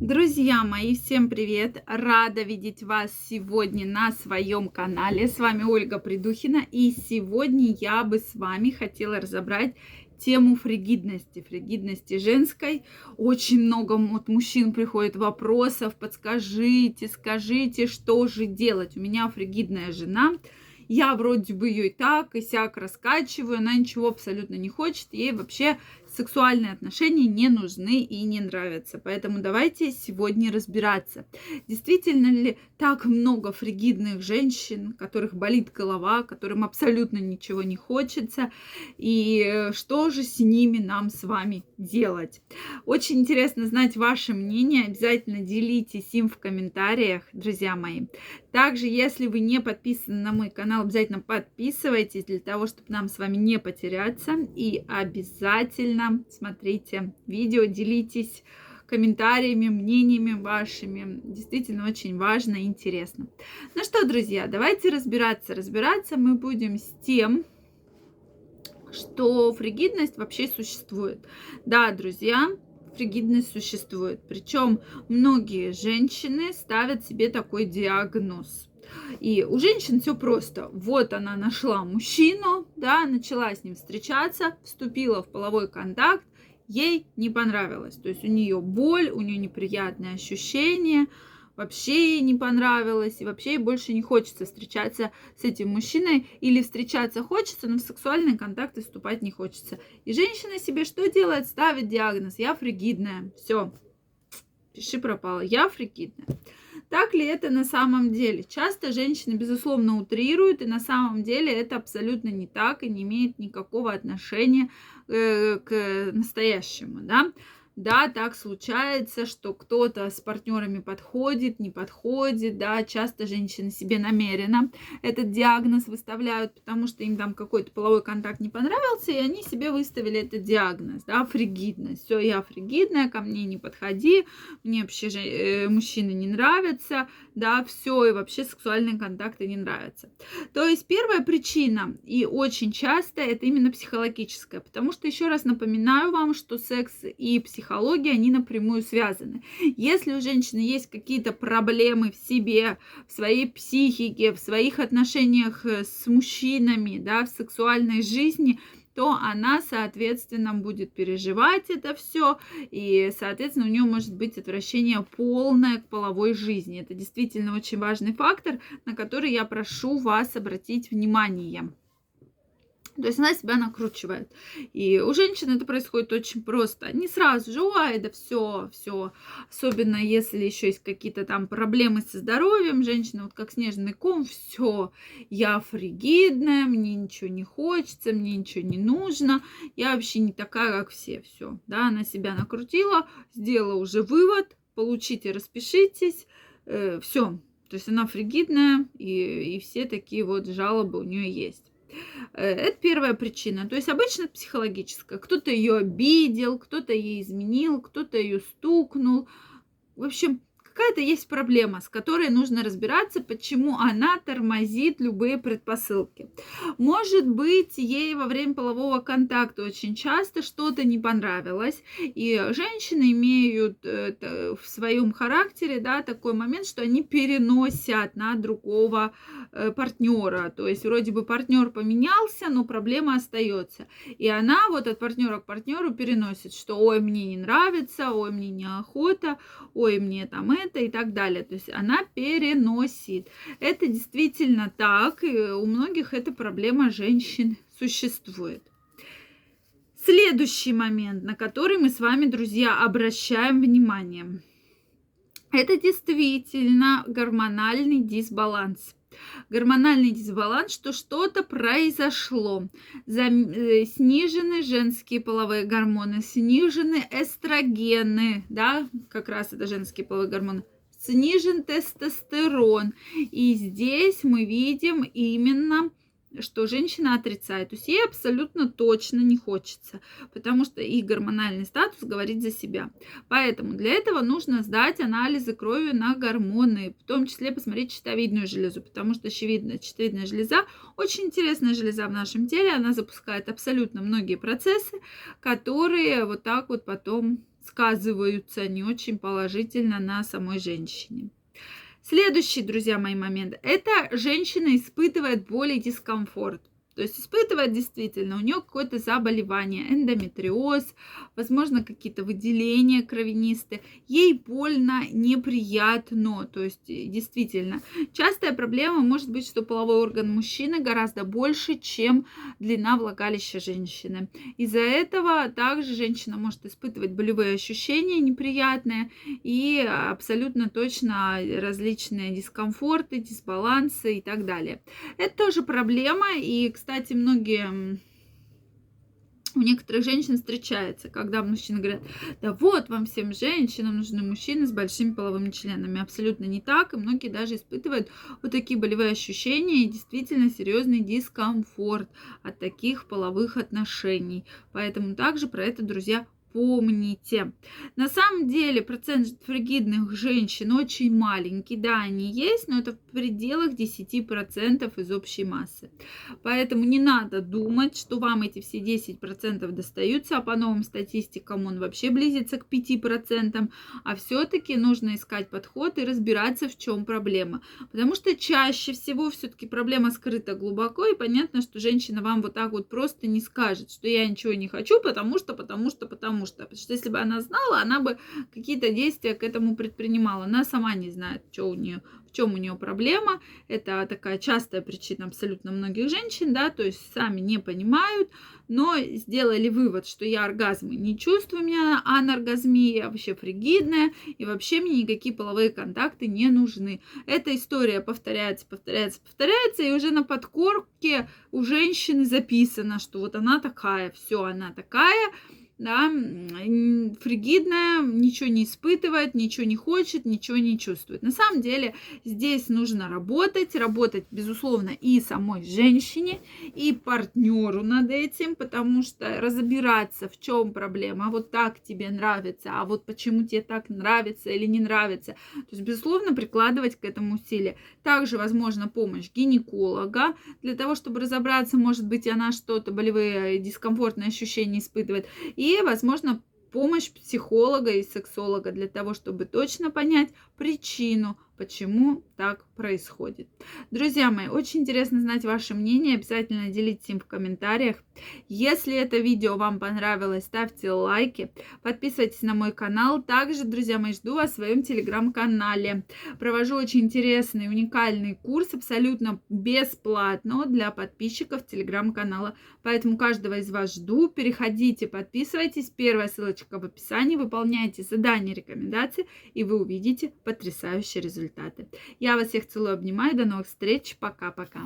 Друзья мои, всем привет! Рада видеть вас сегодня на своем канале. С вами Ольга Придухина. И сегодня я бы с вами хотела разобрать тему фригидности, фригидности женской. Очень много от мужчин приходит вопросов, подскажите, скажите, что же делать. У меня фригидная жена, я вроде бы ее и так, и сяк раскачиваю, она ничего абсолютно не хочет, ей вообще сексуальные отношения не нужны и не нравятся. Поэтому давайте сегодня разбираться. Действительно ли так много фригидных женщин, которых болит голова, которым абсолютно ничего не хочется, и что же с ними нам с вами делать? Очень интересно знать ваше мнение. Обязательно делитесь им в комментариях, друзья мои. Также, если вы не подписаны на мой канал, обязательно подписывайтесь для того, чтобы нам с вами не потеряться. И обязательно смотрите видео, делитесь комментариями, мнениями вашими. Действительно очень важно и интересно. Ну что, друзья, давайте разбираться. Разбираться мы будем с тем, что фригидность вообще существует. Да, друзья, фригидность существует. Причем многие женщины ставят себе такой диагноз. И у женщин все просто. Вот она нашла мужчину, да, начала с ним встречаться, вступила в половой контакт, ей не понравилось. То есть у нее боль, у нее неприятные ощущения, вообще ей не понравилось, и вообще ей больше не хочется встречаться с этим мужчиной, или встречаться хочется, но в сексуальные контакты вступать не хочется. И женщина себе что делает? Ставит диагноз, я фригидная, все, пиши пропало, я фригидная. Так ли это на самом деле? Часто женщины, безусловно, утрируют, и на самом деле это абсолютно не так и не имеет никакого отношения э, к настоящему, да. Да, так случается, что кто-то с партнерами подходит, не подходит, да, часто женщины себе намеренно этот диагноз выставляют, потому что им там какой-то половой контакт не понравился, и они себе выставили этот диагноз, да, фригидность. Все, я фригидная, ко мне не подходи, мне вообще же, э, мужчины не нравятся, да, все, и вообще сексуальные контакты не нравятся. То есть первая причина, и очень часто, это именно психологическая, потому что, еще раз напоминаю вам, что секс и психология психологии, они напрямую связаны. Если у женщины есть какие-то проблемы в себе, в своей психике, в своих отношениях э, с мужчинами, да, в сексуальной жизни, то она, соответственно, будет переживать это все, и, соответственно, у нее может быть отвращение полное к половой жизни. Это действительно очень важный фактор, на который я прошу вас обратить внимание. То есть она себя накручивает. И у женщин это происходит очень просто. Не сразу же, ой, да все, все. Особенно если еще есть какие-то там проблемы со здоровьем, женщина вот как снежный ком, все, я фригидная, мне ничего не хочется, мне ничего не нужно, я вообще не такая, как все, все. Да, она себя накрутила, сделала уже вывод, получите, распишитесь, э, все. То есть она фригидная, и, и все такие вот жалобы у нее есть. Э, это первая причина. То есть обычно это психологическая. Кто-то ее обидел, кто-то ей изменил, кто-то ее стукнул. В общем, какая-то есть проблема, с которой нужно разбираться, почему она тормозит любые предпосылки. Может быть, ей во время полового контакта очень часто что-то не понравилось, и женщины имеют э, в своем характере да, такой момент, что они переносят на другого э, партнера. То есть вроде бы партнер поменялся, но проблема остается. И она вот от партнера к партнеру переносит, что ой, мне не нравится, ой, мне неохота, ой, мне там это это и так далее. То есть она переносит. Это действительно так, и у многих эта проблема женщин существует. Следующий момент, на который мы с вами, друзья, обращаем внимание. Это действительно гормональный дисбаланс гормональный дисбаланс, что что-то произошло. Э, снижены женские половые гормоны, снижены эстрогены, да, как раз это женские половые гормоны, снижен тестостерон. И здесь мы видим именно что женщина отрицает. То есть ей абсолютно точно не хочется, потому что их гормональный статус говорит за себя. Поэтому для этого нужно сдать анализы крови на гормоны, в том числе посмотреть щитовидную железу, потому что щитовидная, щитовидная железа очень интересная железа в нашем теле, она запускает абсолютно многие процессы, которые вот так вот потом сказываются не очень положительно на самой женщине. Следующий, друзья мои, момент. Это женщина испытывает боль и дискомфорт. То есть испытывает действительно, у нее какое-то заболевание, эндометриоз, возможно, какие-то выделения кровянистые. Ей больно, неприятно. То есть э, действительно, частая проблема может быть, что половой орган мужчины гораздо больше, чем длина влагалища женщины. Из-за этого также женщина может испытывать болевые ощущения неприятные и абсолютно точно различные дискомфорты, дисбалансы и так далее. Это тоже проблема, и, кстати, кстати, многие у некоторых женщин встречается, когда мужчины говорят, да вот вам всем женщинам нужны мужчины с большими половыми членами. Абсолютно не так, и многие даже испытывают вот такие болевые ощущения и действительно серьезный дискомфорт от таких половых отношений. Поэтому также про это, друзья, помните. На самом деле процент фригидных женщин очень маленький. Да, они есть, но это в пределах 10% из общей массы. Поэтому не надо думать, что вам эти все 10% достаются, а по новым статистикам он вообще близится к 5%. А все-таки нужно искать подход и разбираться, в чем проблема. Потому что чаще всего все-таки проблема скрыта глубоко, и понятно, что женщина вам вот так вот просто не скажет, что я ничего не хочу, потому что, потому что, потому потому что, потому что если бы она знала, она бы какие-то действия к этому предпринимала. Она сама не знает, что у нее, в чем у нее проблема. Это такая частая причина абсолютно многих женщин, да, то есть сами не понимают, но сделали вывод, что я оргазмы не чувствую, у меня аноргазмия, вообще фригидная, и вообще мне никакие половые контакты не нужны. Эта история повторяется, повторяется, повторяется, и уже на подкорке у женщины записано, что вот она такая, все, она такая, да, фригидная, ничего не испытывает, ничего не хочет, ничего не чувствует. На самом деле здесь нужно работать, работать, безусловно, и самой женщине, и партнеру над этим, потому что разбираться, в чем проблема, а вот так тебе нравится, а вот почему тебе так нравится или не нравится. То есть, безусловно, прикладывать к этому усилия. Также, возможно, помощь гинеколога для того, чтобы разобраться, может быть, она что-то, болевые дискомфортные ощущения испытывает. И, возможно, помощь психолога и сексолога для того, чтобы точно понять причину, почему так происходит. Друзья мои, очень интересно знать ваше мнение. Обязательно делитесь им в комментариях. Если это видео вам понравилось, ставьте лайки, подписывайтесь на мой канал. Также, друзья мои, жду вас в своем телеграм-канале. Провожу очень интересный, уникальный курс, абсолютно бесплатно для подписчиков телеграм-канала. Поэтому каждого из вас жду. Переходите, подписывайтесь. Первая ссылочка в описании. Выполняйте задания, рекомендации, и вы увидите потрясающие результаты. Я вас всех целую, обнимаю. До новых встреч. Пока-пока.